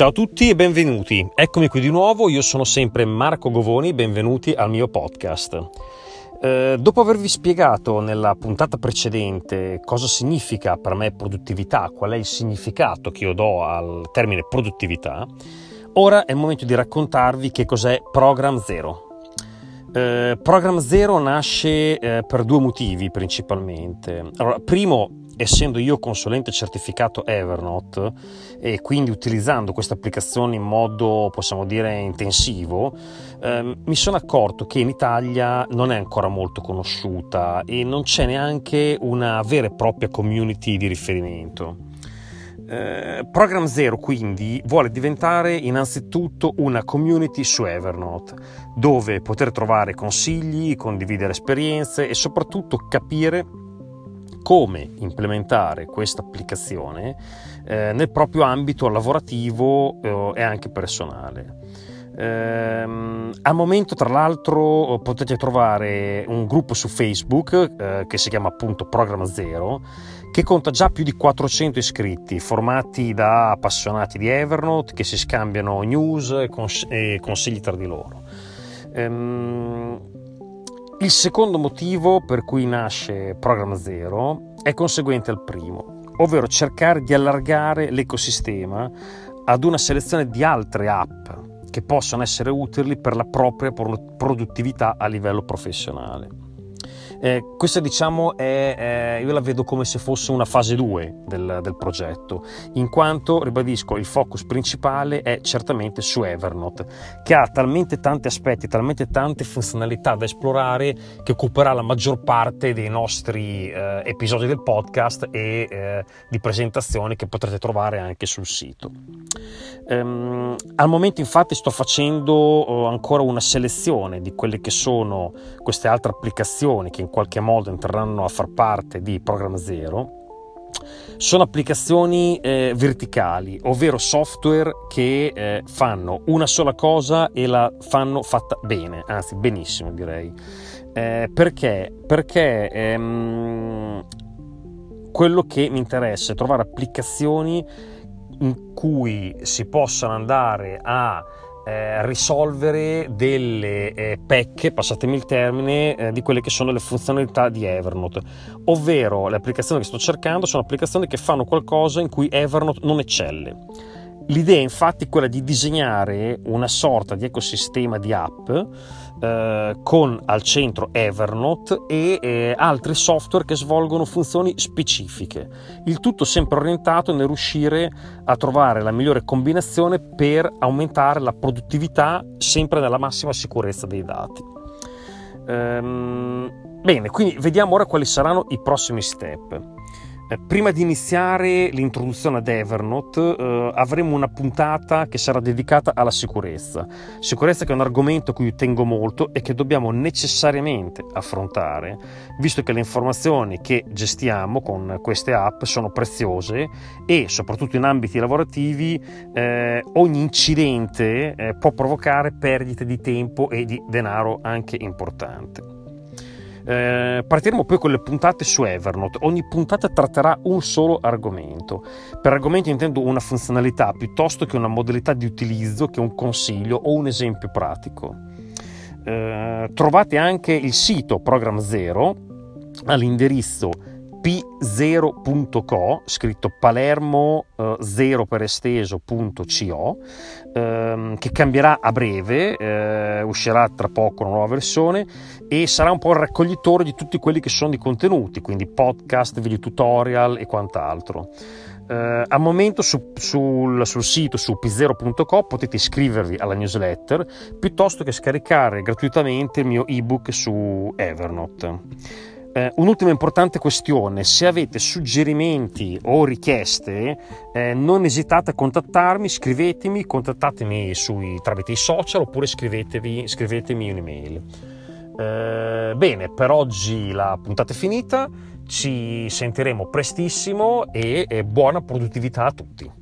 Ciao a tutti e benvenuti. Eccomi qui di nuovo, io sono sempre Marco Govoni, benvenuti al mio podcast. Eh, dopo avervi spiegato nella puntata precedente cosa significa per me produttività, qual è il significato che io do al termine produttività, ora è il momento di raccontarvi che cos'è Program Zero. Eh, Program Zero nasce eh, per due motivi principalmente. Allora, primo, essendo io consulente certificato Evernote e quindi utilizzando questa applicazione in modo, possiamo dire, intensivo, eh, mi sono accorto che in Italia non è ancora molto conosciuta e non c'è neanche una vera e propria community di riferimento. Eh, Program Zero quindi vuole diventare innanzitutto una community su Evernote dove poter trovare consigli, condividere esperienze e soprattutto capire come implementare questa applicazione eh, nel proprio ambito lavorativo eh, e anche personale. Eh, al momento, tra l'altro, potete trovare un gruppo su Facebook eh, che si chiama appunto Programma Zero, che conta già più di 400 iscritti, formati da appassionati di Evernote che si scambiano news e, cons- e consigli tra di loro. Ehm, il secondo motivo per cui nasce Programma Zero è conseguente al primo, ovvero cercare di allargare l'ecosistema ad una selezione di altre app che possono essere utili per la propria produttività a livello professionale. Eh, questa diciamo è, eh, io la vedo come se fosse una fase 2 del, del, progetto, in quanto, ribadisco, il focus principale è certamente su Evernote, che ha talmente tanti aspetti, talmente tante funzionalità da esplorare che occuperà la maggior parte dei nostri eh, episodi del podcast e eh, di presentazioni che potrete trovare anche sul sito. Um, al momento infatti sto facendo oh, ancora una selezione di quelle che sono queste altre applicazioni che in qualche modo entreranno a far parte di Programma Zero sono applicazioni eh, verticali, ovvero software che eh, fanno una sola cosa e la fanno fatta bene, anzi benissimo direi. Eh, perché? Perché ehm, quello che mi interessa è trovare applicazioni in cui si possano andare a eh, risolvere delle eh, pecche, passatemi il termine, eh, di quelle che sono le funzionalità di Evernote, ovvero le applicazioni che sto cercando sono applicazioni che fanno qualcosa in cui Evernote non eccelle. L'idea è infatti quella di disegnare una sorta di ecosistema di app eh, con al centro Evernote e eh, altri software che svolgono funzioni specifiche. Il tutto sempre orientato nel riuscire a trovare la migliore combinazione per aumentare la produttività sempre nella massima sicurezza dei dati. Ehm, bene, quindi vediamo ora quali saranno i prossimi step. Eh, prima di iniziare l'introduzione ad Evernote eh, avremo una puntata che sarà dedicata alla sicurezza. Sicurezza che è un argomento a cui tengo molto e che dobbiamo necessariamente affrontare, visto che le informazioni che gestiamo con queste app sono preziose e soprattutto in ambiti lavorativi eh, ogni incidente eh, può provocare perdite di tempo e di denaro anche importante. Eh, partiremo poi con le puntate su Evernote. Ogni puntata tratterà un solo argomento. Per argomento intendo una funzionalità piuttosto che una modalità di utilizzo, che un consiglio o un esempio pratico. Eh, trovate anche il sito Program Zero all'indirizzo p0.co, scritto Palermo eh, 0 per esteso.co, ehm, che cambierà a breve, eh, uscirà tra poco una nuova versione e sarà un po' il raccoglitore di tutti quelli che sono i contenuti, quindi podcast, video tutorial e quant'altro. Uh, al momento su, sul, sul, sito su p0.co potete iscrivervi alla newsletter piuttosto che scaricare gratuitamente il mio ebook su Evernote. Eh, un'ultima importante questione, se avete suggerimenti o richieste eh, non esitate a contattarmi, scrivetemi, contattatemi sui, tramite i social oppure scrivetemi un'email. Eh, bene, per oggi la puntata è finita, ci sentiremo prestissimo e, e buona produttività a tutti.